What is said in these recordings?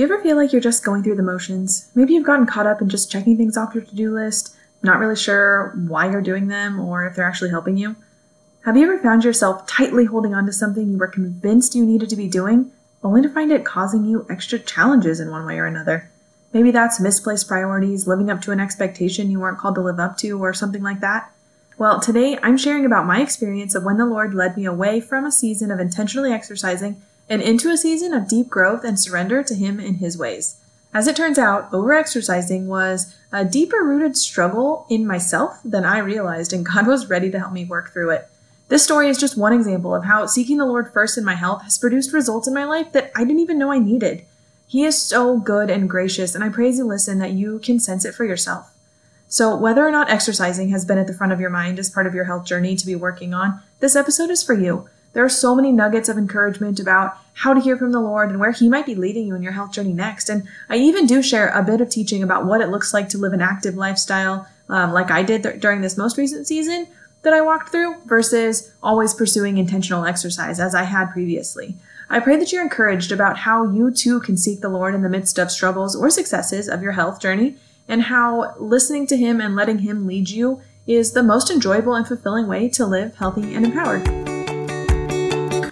Do you ever feel like you're just going through the motions? Maybe you've gotten caught up in just checking things off your to do list, not really sure why you're doing them or if they're actually helping you? Have you ever found yourself tightly holding on to something you were convinced you needed to be doing, only to find it causing you extra challenges in one way or another? Maybe that's misplaced priorities, living up to an expectation you weren't called to live up to, or something like that. Well, today I'm sharing about my experience of when the Lord led me away from a season of intentionally exercising and into a season of deep growth and surrender to Him in His ways. As it turns out, overexercising was a deeper rooted struggle in myself than I realized, and God was ready to help me work through it. This story is just one example of how seeking the Lord first in my health has produced results in my life that I didn't even know I needed. He is so good and gracious, and I pray as you listen that you can sense it for yourself. So, whether or not exercising has been at the front of your mind as part of your health journey to be working on, this episode is for you. There are so many nuggets of encouragement about how to hear from the Lord and where He might be leading you in your health journey next. And I even do share a bit of teaching about what it looks like to live an active lifestyle, um, like I did th- during this most recent season that I walked through, versus always pursuing intentional exercise as I had previously. I pray that you're encouraged about how you too can seek the Lord in the midst of struggles or successes of your health journey, and how listening to Him and letting Him lead you is the most enjoyable and fulfilling way to live healthy and empowered.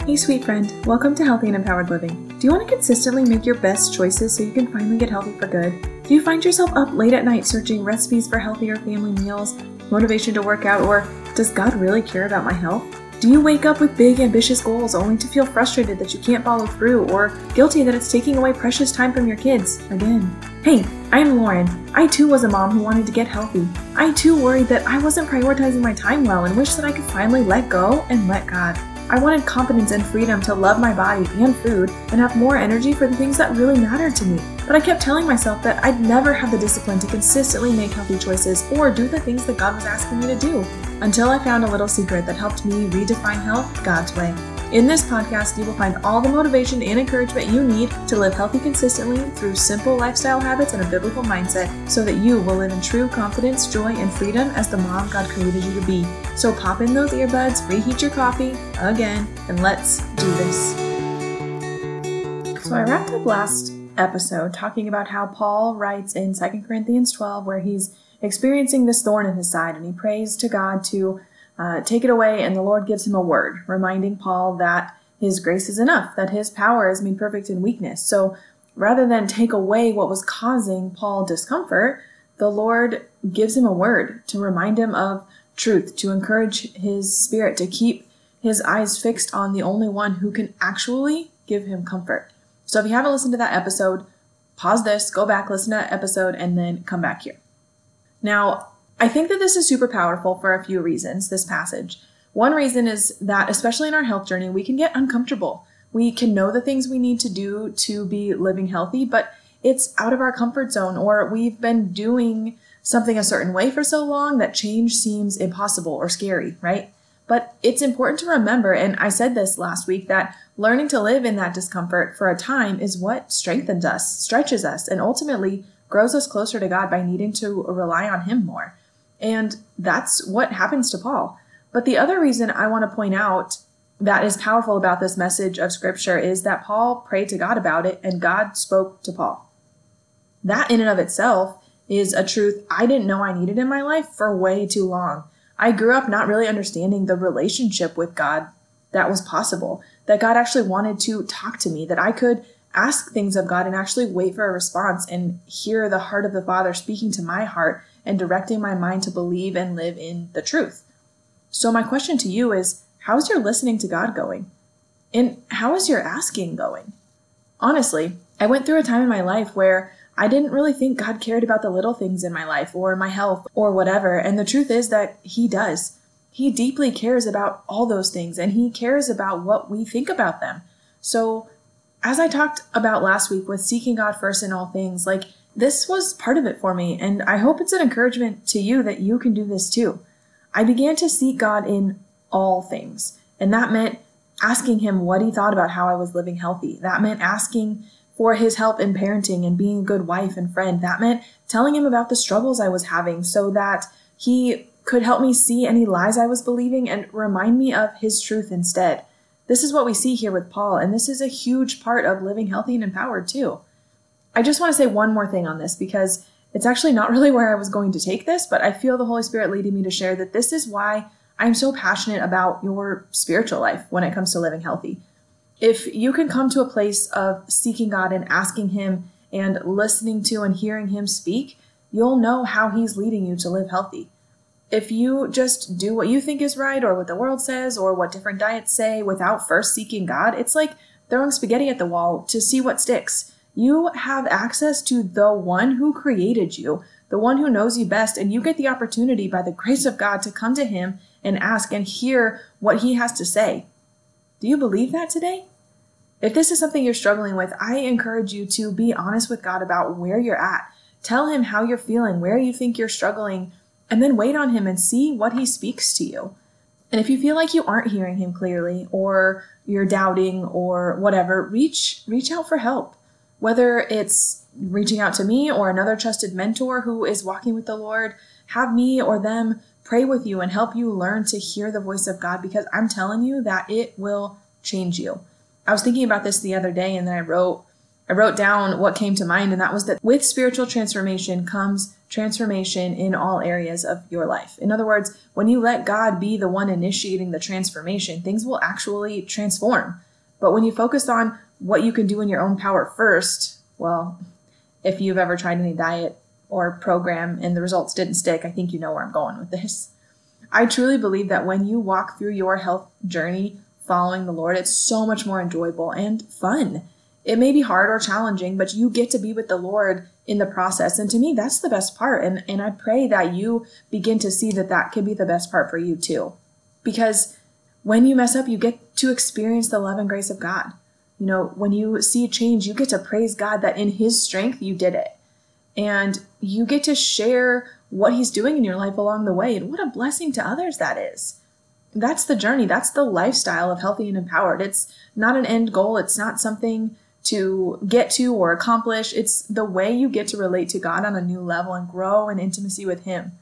Hey, sweet friend, welcome to Healthy and Empowered Living. Do you want to consistently make your best choices so you can finally get healthy for good? Do you find yourself up late at night searching recipes for healthier family meals, motivation to work out, or does God really care about my health? Do you wake up with big, ambitious goals only to feel frustrated that you can't follow through or guilty that it's taking away precious time from your kids again? Hey, I'm Lauren. I too was a mom who wanted to get healthy. I too worried that I wasn't prioritizing my time well and wished that I could finally let go and let God. I wanted confidence and freedom to love my body and food and have more energy for the things that really mattered to me. But I kept telling myself that I'd never have the discipline to consistently make healthy choices or do the things that God was asking me to do until I found a little secret that helped me redefine health God's way. In this podcast, you will find all the motivation and encouragement you need to live healthy consistently through simple lifestyle habits and a biblical mindset so that you will live in true confidence, joy, and freedom as the mom God created you to be. So pop in those earbuds, reheat your coffee again, and let's do this. So I wrapped up last episode talking about how Paul writes in 2 Corinthians 12 where he's experiencing this thorn in his side and he prays to God to uh, take it away, and the Lord gives him a word, reminding Paul that his grace is enough, that his power is made perfect in weakness. So rather than take away what was causing Paul discomfort, the Lord gives him a word to remind him of truth, to encourage his spirit to keep his eyes fixed on the only one who can actually give him comfort. So if you haven't listened to that episode, pause this, go back, listen to that episode, and then come back here. Now, I think that this is super powerful for a few reasons, this passage. One reason is that, especially in our health journey, we can get uncomfortable. We can know the things we need to do to be living healthy, but it's out of our comfort zone, or we've been doing something a certain way for so long that change seems impossible or scary, right? But it's important to remember, and I said this last week, that learning to live in that discomfort for a time is what strengthens us, stretches us, and ultimately grows us closer to God by needing to rely on Him more. And that's what happens to Paul. But the other reason I want to point out that is powerful about this message of scripture is that Paul prayed to God about it and God spoke to Paul. That in and of itself is a truth I didn't know I needed in my life for way too long. I grew up not really understanding the relationship with God that was possible, that God actually wanted to talk to me, that I could ask things of God and actually wait for a response and hear the heart of the Father speaking to my heart and directing my mind to believe and live in the truth. So, my question to you is how's your listening to God going? And how is your asking going? Honestly, I went through a time in my life where I didn't really think God cared about the little things in my life or my health or whatever. And the truth is that He does. He deeply cares about all those things and He cares about what we think about them. So, as I talked about last week with seeking God first in all things, like this was part of it for me, and I hope it's an encouragement to you that you can do this too. I began to seek God in all things, and that meant asking Him what He thought about how I was living healthy. That meant asking for His help in parenting and being a good wife and friend. That meant telling Him about the struggles I was having so that He could help me see any lies I was believing and remind me of His truth instead. This is what we see here with Paul, and this is a huge part of living healthy and empowered too. I just want to say one more thing on this because it's actually not really where I was going to take this, but I feel the Holy Spirit leading me to share that this is why I'm so passionate about your spiritual life when it comes to living healthy. If you can come to a place of seeking God and asking Him and listening to and hearing Him speak, you'll know how He's leading you to live healthy. If you just do what you think is right or what the world says or what different diets say without first seeking God, it's like throwing spaghetti at the wall to see what sticks. You have access to the one who created you, the one who knows you best, and you get the opportunity by the grace of God to come to Him and ask and hear what He has to say. Do you believe that today? If this is something you're struggling with, I encourage you to be honest with God about where you're at. Tell Him how you're feeling, where you think you're struggling, and then wait on Him and see what He speaks to you. And if you feel like you aren't hearing Him clearly, or you're doubting, or whatever, reach reach out for help. Whether it's reaching out to me or another trusted mentor who is walking with the Lord, have me or them pray with you and help you learn to hear the voice of God because I'm telling you that it will change you. I was thinking about this the other day and then I wrote I wrote down what came to mind and that was that with spiritual transformation comes transformation in all areas of your life. In other words, when you let God be the one initiating the transformation, things will actually transform. But when you focus on what you can do in your own power first, well, if you've ever tried any diet or program and the results didn't stick, I think you know where I'm going with this. I truly believe that when you walk through your health journey following the Lord, it's so much more enjoyable and fun. It may be hard or challenging, but you get to be with the Lord in the process. And to me, that's the best part. And, and I pray that you begin to see that that can be the best part for you too. Because when you mess up, you get to experience the love and grace of God. You know, when you see change, you get to praise God that in His strength you did it. And you get to share what He's doing in your life along the way. And what a blessing to others that is that's the journey. That's the lifestyle of healthy and empowered. It's not an end goal. It's not something to get to or accomplish. It's the way you get to relate to God on a new level and grow in intimacy with Him.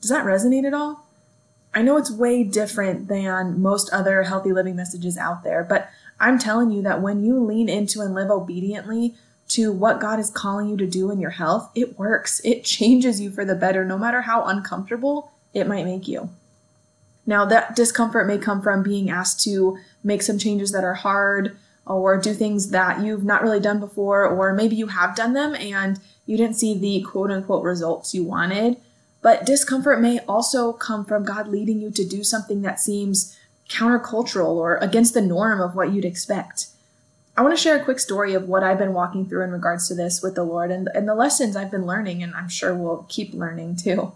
Does that resonate at all? I know it's way different than most other healthy living messages out there, but I'm telling you that when you lean into and live obediently to what God is calling you to do in your health, it works. It changes you for the better, no matter how uncomfortable it might make you. Now, that discomfort may come from being asked to make some changes that are hard or do things that you've not really done before, or maybe you have done them and you didn't see the quote unquote results you wanted. But discomfort may also come from God leading you to do something that seems countercultural or against the norm of what you'd expect. I want to share a quick story of what I've been walking through in regards to this with the Lord and, and the lessons I've been learning, and I'm sure we'll keep learning too.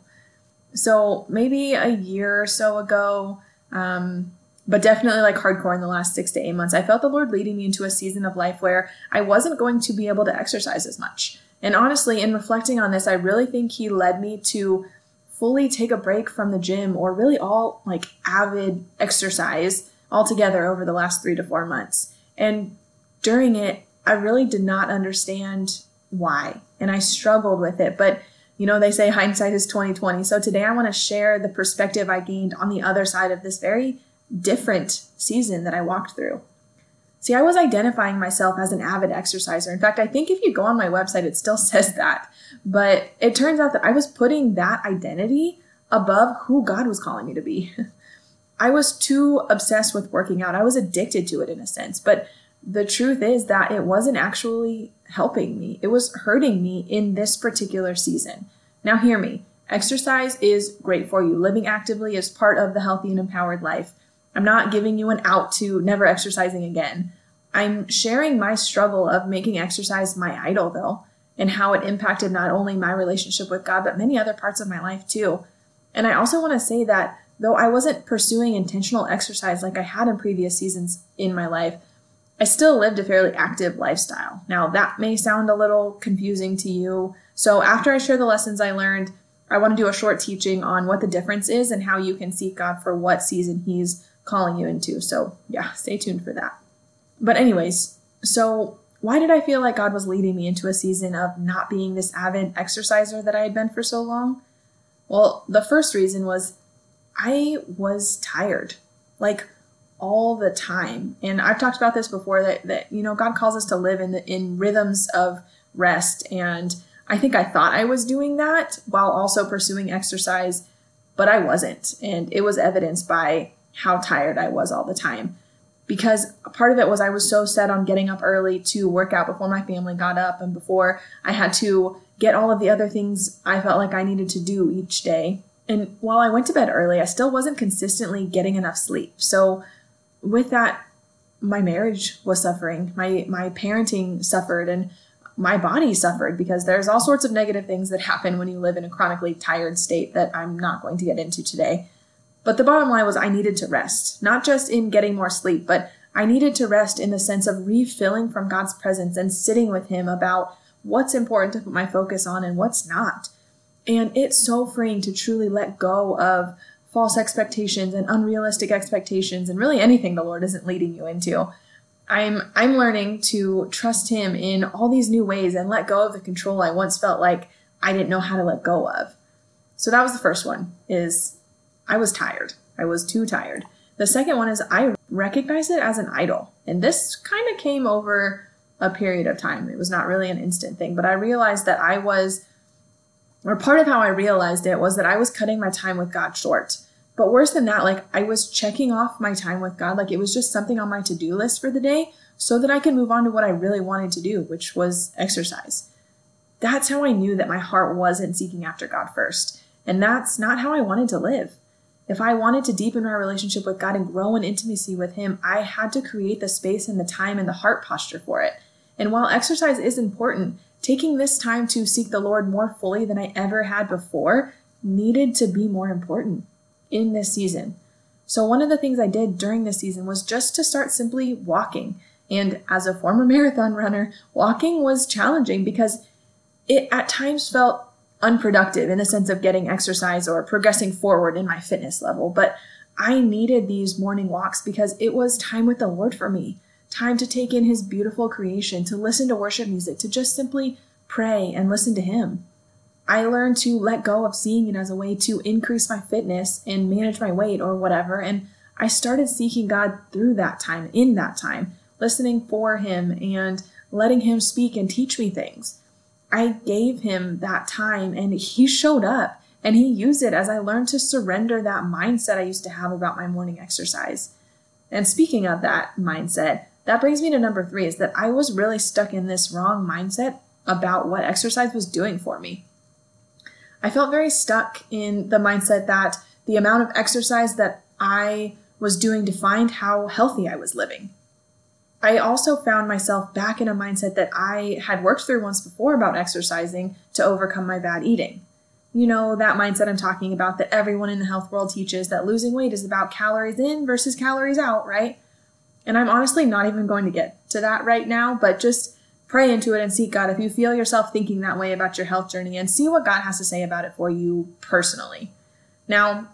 So maybe a year or so ago, um, but definitely like hardcore in the last six to eight months, I felt the Lord leading me into a season of life where I wasn't going to be able to exercise as much. And honestly, in reflecting on this, I really think He led me to fully take a break from the gym or really all like avid exercise altogether over the last three to four months. And during it, I really did not understand why. And I struggled with it. But you know, they say hindsight is 2020. So today I want to share the perspective I gained on the other side of this very different season that I walked through. See, I was identifying myself as an avid exerciser. In fact, I think if you go on my website, it still says that. But it turns out that I was putting that identity above who God was calling me to be. I was too obsessed with working out. I was addicted to it in a sense. But the truth is that it wasn't actually helping me, it was hurting me in this particular season. Now, hear me exercise is great for you. Living actively is part of the healthy and empowered life. I'm not giving you an out to never exercising again. I'm sharing my struggle of making exercise my idol, though, and how it impacted not only my relationship with God, but many other parts of my life, too. And I also want to say that though I wasn't pursuing intentional exercise like I had in previous seasons in my life, I still lived a fairly active lifestyle. Now, that may sound a little confusing to you. So, after I share the lessons I learned, I want to do a short teaching on what the difference is and how you can seek God for what season He's calling you into. So, yeah, stay tuned for that. But, anyways, so why did I feel like God was leading me into a season of not being this avid exerciser that I had been for so long? Well, the first reason was I was tired. Like, all the time. And I've talked about this before that that you know God calls us to live in the in rhythms of rest. And I think I thought I was doing that while also pursuing exercise, but I wasn't. And it was evidenced by how tired I was all the time. Because part of it was I was so set on getting up early to work out before my family got up and before I had to get all of the other things I felt like I needed to do each day. And while I went to bed early, I still wasn't consistently getting enough sleep. So, with that, my marriage was suffering, my, my parenting suffered, and my body suffered because there's all sorts of negative things that happen when you live in a chronically tired state that I'm not going to get into today. But the bottom line was I needed to rest, not just in getting more sleep, but I needed to rest in the sense of refilling from God's presence and sitting with Him about what's important to put my focus on and what's not. And it's so freeing to truly let go of false expectations and unrealistic expectations and really anything the Lord isn't leading you into. I'm I'm learning to trust him in all these new ways and let go of the control I once felt like I didn't know how to let go of. So that was the first one is I was tired. I was too tired. The second one is I recognize it as an idol. And this kind of came over a period of time. It was not really an instant thing, but I realized that I was or part of how I realized it was that I was cutting my time with God short. But worse than that, like I was checking off my time with God, like it was just something on my to do list for the day so that I could move on to what I really wanted to do, which was exercise. That's how I knew that my heart wasn't seeking after God first. And that's not how I wanted to live. If I wanted to deepen my relationship with God and grow in intimacy with Him, I had to create the space and the time and the heart posture for it. And while exercise is important, taking this time to seek the Lord more fully than I ever had before needed to be more important in this season. So, one of the things I did during this season was just to start simply walking. And as a former marathon runner, walking was challenging because it at times felt unproductive in the sense of getting exercise or progressing forward in my fitness level. But I needed these morning walks because it was time with the Lord for me time to take in His beautiful creation, to listen to worship music, to just simply pray and listen to Him. I learned to let go of seeing it as a way to increase my fitness and manage my weight or whatever. And I started seeking God through that time, in that time, listening for Him and letting Him speak and teach me things. I gave Him that time and He showed up and He used it as I learned to surrender that mindset I used to have about my morning exercise. And speaking of that mindset, that brings me to number three is that I was really stuck in this wrong mindset about what exercise was doing for me. I felt very stuck in the mindset that the amount of exercise that I was doing defined how healthy I was living. I also found myself back in a mindset that I had worked through once before about exercising to overcome my bad eating. You know, that mindset I'm talking about that everyone in the health world teaches that losing weight is about calories in versus calories out, right? And I'm honestly not even going to get to that right now, but just pray into it and seek God if you feel yourself thinking that way about your health journey and see what God has to say about it for you personally. Now,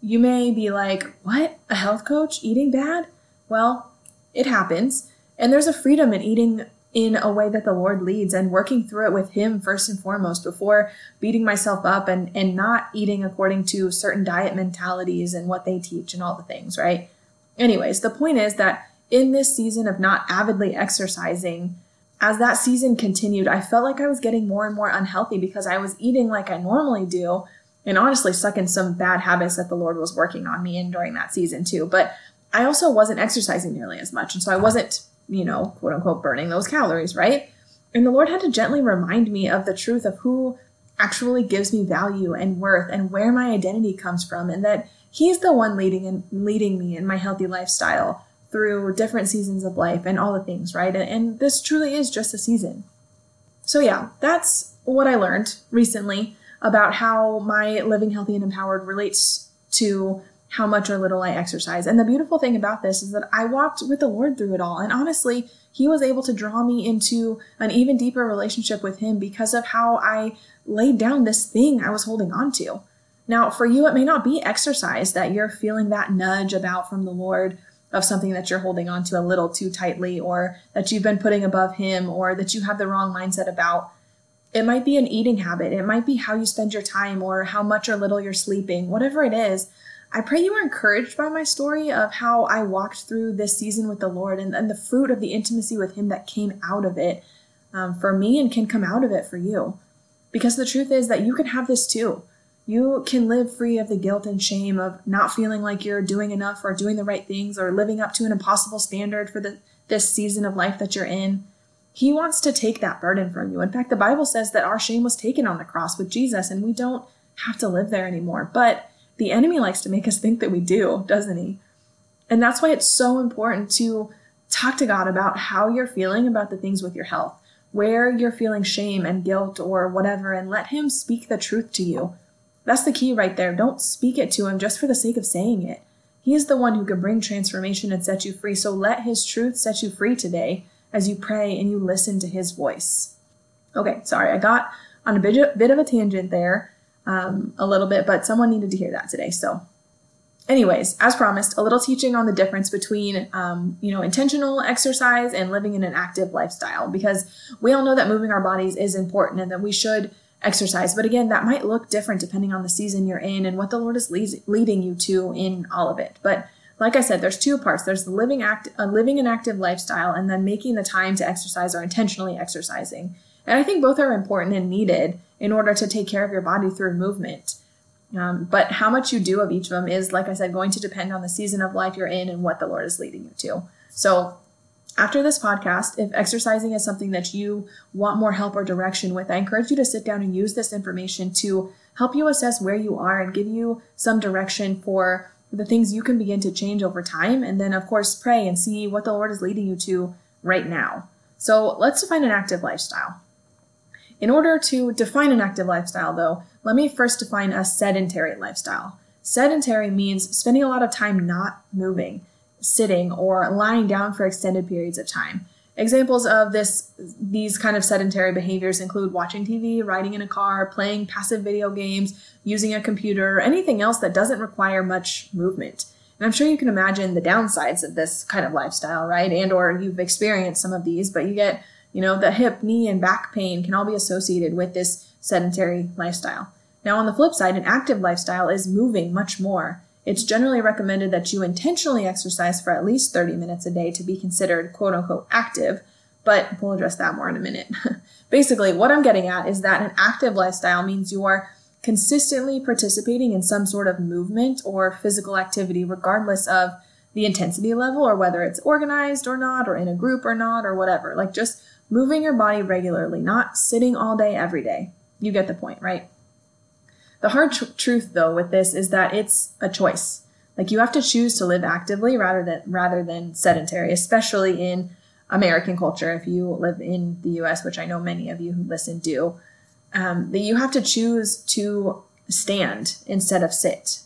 you may be like, What? A health coach eating bad? Well, it happens. And there's a freedom in eating in a way that the Lord leads and working through it with Him first and foremost before beating myself up and, and not eating according to certain diet mentalities and what they teach and all the things, right? Anyways, the point is that in this season of not avidly exercising, as that season continued, I felt like I was getting more and more unhealthy because I was eating like I normally do and honestly stuck in some bad habits that the Lord was working on me in during that season too. But I also wasn't exercising nearly as much. And so I wasn't, you know, quote unquote, burning those calories, right? And the Lord had to gently remind me of the truth of who actually gives me value and worth and where my identity comes from and that He's the one leading and leading me in my healthy lifestyle through different seasons of life and all the things, right? And, and this truly is just a season. So, yeah, that's what I learned recently about how my living healthy and empowered relates to how much or little I exercise. And the beautiful thing about this is that I walked with the Lord through it all. And honestly, He was able to draw me into an even deeper relationship with Him because of how I laid down this thing I was holding on to. Now, for you, it may not be exercise that you're feeling that nudge about from the Lord of something that you're holding on to a little too tightly or that you've been putting above Him or that you have the wrong mindset about. It might be an eating habit. It might be how you spend your time or how much or little you're sleeping, whatever it is. I pray you are encouraged by my story of how I walked through this season with the Lord and, and the fruit of the intimacy with Him that came out of it um, for me and can come out of it for you. Because the truth is that you can have this too. You can live free of the guilt and shame of not feeling like you're doing enough or doing the right things or living up to an impossible standard for the, this season of life that you're in. He wants to take that burden from you. In fact, the Bible says that our shame was taken on the cross with Jesus and we don't have to live there anymore. But the enemy likes to make us think that we do, doesn't he? And that's why it's so important to talk to God about how you're feeling about the things with your health, where you're feeling shame and guilt or whatever, and let Him speak the truth to you. That's the key right there. Don't speak it to Him just for the sake of saying it. He is the one who can bring transformation and set you free. So let His truth set you free today as you pray and you listen to His voice. Okay, sorry, I got on a bit, of a tangent there um, a little bit, but someone needed to hear that today. So, anyways, as promised, a little teaching on the difference between, um, you know, intentional exercise and living in an active lifestyle, because we all know that moving our bodies is important and that we should exercise. But again, that might look different depending on the season you're in and what the Lord is leading you to in all of it. But like I said, there's two parts. There's the living act, uh, living an active lifestyle, and then making the time to exercise or intentionally exercising. And I think both are important and needed in order to take care of your body through movement. Um, but how much you do of each of them is, like I said, going to depend on the season of life you're in and what the Lord is leading you to. So, after this podcast, if exercising is something that you want more help or direction with, I encourage you to sit down and use this information to help you assess where you are and give you some direction for the things you can begin to change over time. And then, of course, pray and see what the Lord is leading you to right now. So, let's define an active lifestyle. In order to define an active lifestyle, though, let me first define a sedentary lifestyle. Sedentary means spending a lot of time not moving, sitting, or lying down for extended periods of time. Examples of this these kind of sedentary behaviors include watching TV, riding in a car, playing passive video games, using a computer, or anything else that doesn't require much movement. And I'm sure you can imagine the downsides of this kind of lifestyle, right? And or you've experienced some of these, but you get you know, the hip, knee, and back pain can all be associated with this sedentary lifestyle. Now, on the flip side, an active lifestyle is moving much more. It's generally recommended that you intentionally exercise for at least 30 minutes a day to be considered quote unquote active, but we'll address that more in a minute. Basically, what I'm getting at is that an active lifestyle means you are consistently participating in some sort of movement or physical activity, regardless of the intensity level or whether it's organized or not, or in a group or not, or whatever. Like just moving your body regularly, not sitting all day every day. You get the point, right? The hard tr- truth though with this is that it's a choice. Like you have to choose to live actively rather than rather than sedentary, especially in American culture. If you live in the U.S., which I know many of you who listen do, um, that you have to choose to stand instead of sit.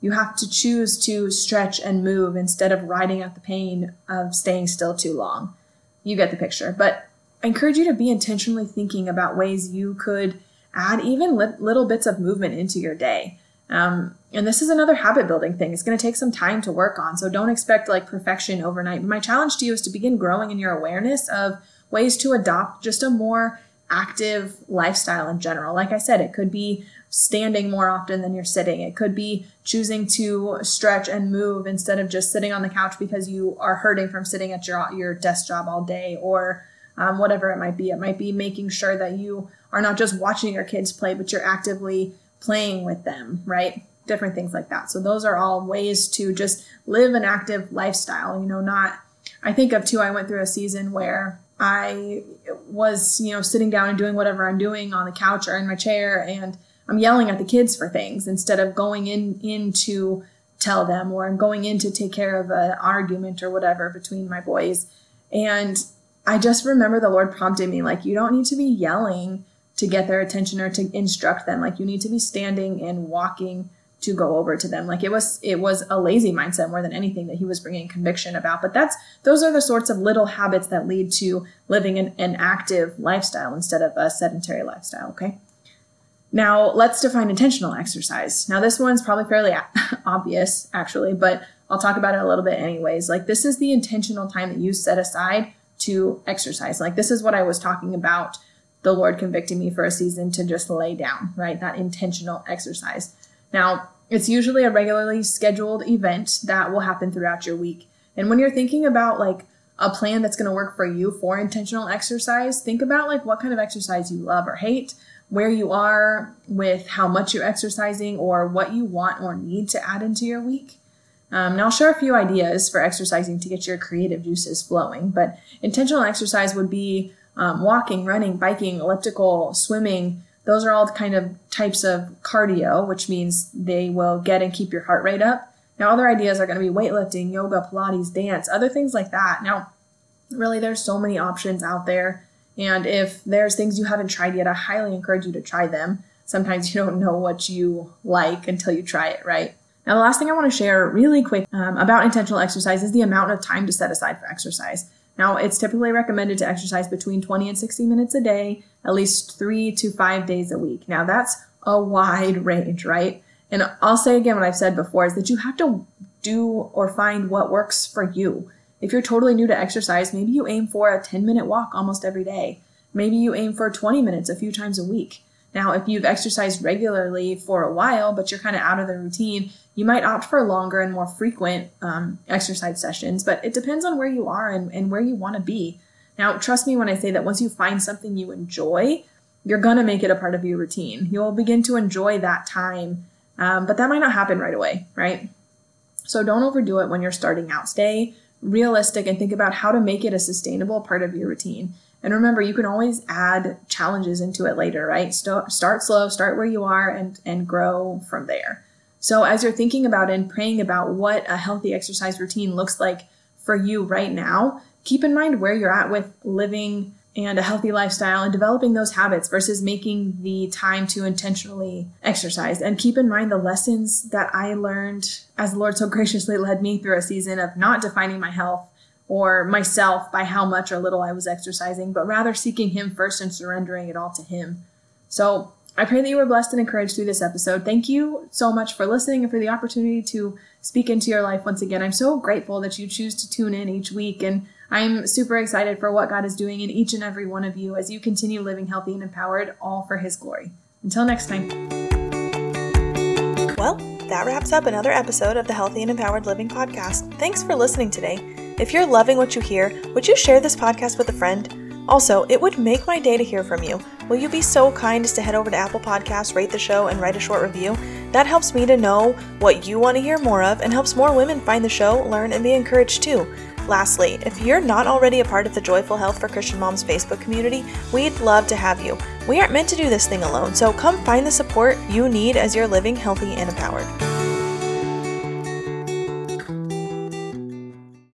You have to choose to stretch and move instead of riding out the pain of staying still too long. You get the picture. But I encourage you to be intentionally thinking about ways you could add even li- little bits of movement into your day. Um, and this is another habit building thing. It's going to take some time to work on. So don't expect like perfection overnight. My challenge to you is to begin growing in your awareness of ways to adopt just a more active lifestyle in general. Like I said, it could be standing more often than you're sitting. It could be choosing to stretch and move instead of just sitting on the couch because you are hurting from sitting at your your desk job all day or um, whatever it might be. It might be making sure that you are not just watching your kids play, but you're actively playing with them, right? Different things like that. So those are all ways to just live an active lifestyle, you know, not, I think of too, I went through a season where I was, you know, sitting down and doing whatever I'm doing on the couch or in my chair and I'm yelling at the kids for things instead of going in into tell them or I'm going in to take care of an argument or whatever between my boys. And I just remember the Lord prompted me, like, you don't need to be yelling to get their attention or to instruct them. Like, you need to be standing and walking to go over to them. Like it was, it was a lazy mindset more than anything that he was bringing conviction about. But that's, those are the sorts of little habits that lead to living an, an active lifestyle instead of a sedentary lifestyle. Okay. Now let's define intentional exercise. Now this one's probably fairly obvious actually, but I'll talk about it a little bit anyways. Like this is the intentional time that you set aside to exercise. Like this is what I was talking about the Lord convicting me for a season to just lay down, right? That intentional exercise. Now, it's usually a regularly scheduled event that will happen throughout your week. And when you're thinking about like a plan that's going to work for you for intentional exercise, think about like what kind of exercise you love or hate, where you are with how much you're exercising, or what you want or need to add into your week. Um, now, I'll share a few ideas for exercising to get your creative juices flowing, but intentional exercise would be um, walking, running, biking, elliptical, swimming. Those are all kind of types of cardio, which means they will get and keep your heart rate up. Now, other ideas are going to be weightlifting, yoga, Pilates, dance, other things like that. Now, really, there's so many options out there. And if there's things you haven't tried yet, I highly encourage you to try them. Sometimes you don't know what you like until you try it, right? Now, the last thing I want to share really quick um, about intentional exercise is the amount of time to set aside for exercise. Now, it's typically recommended to exercise between 20 and 60 minutes a day, at least three to five days a week. Now, that's a wide range, right? And I'll say again what I've said before is that you have to do or find what works for you. If you're totally new to exercise, maybe you aim for a 10 minute walk almost every day. Maybe you aim for 20 minutes a few times a week. Now, if you've exercised regularly for a while, but you're kind of out of the routine, you might opt for longer and more frequent um, exercise sessions, but it depends on where you are and, and where you want to be. Now, trust me when I say that once you find something you enjoy, you're going to make it a part of your routine. You'll begin to enjoy that time um, but that might not happen right away, right? So don't overdo it when you're starting out. Stay realistic and think about how to make it a sustainable part of your routine. And remember, you can always add challenges into it later, right? Start, start slow, start where you are, and, and grow from there. So, as you're thinking about and praying about what a healthy exercise routine looks like for you right now, keep in mind where you're at with living and a healthy lifestyle and developing those habits versus making the time to intentionally exercise. And keep in mind the lessons that I learned as the Lord so graciously led me through a season of not defining my health or myself by how much or little I was exercising, but rather seeking Him first and surrendering it all to Him. So I pray that you were blessed and encouraged through this episode. Thank you so much for listening and for the opportunity to speak into your life once again. I'm so grateful that you choose to tune in each week and I'm super excited for what God is doing in each and every one of you as you continue living healthy and empowered, all for His glory. Until next time. Well, that wraps up another episode of the Healthy and Empowered Living podcast. Thanks for listening today. If you're loving what you hear, would you share this podcast with a friend? Also, it would make my day to hear from you. Will you be so kind as to head over to Apple Podcasts, rate the show, and write a short review? That helps me to know what you want to hear more of and helps more women find the show, learn, and be encouraged too. Lastly, if you're not already a part of the Joyful Health for Christian Moms Facebook community, we'd love to have you. We aren't meant to do this thing alone, so come find the support you need as you're living healthy and empowered.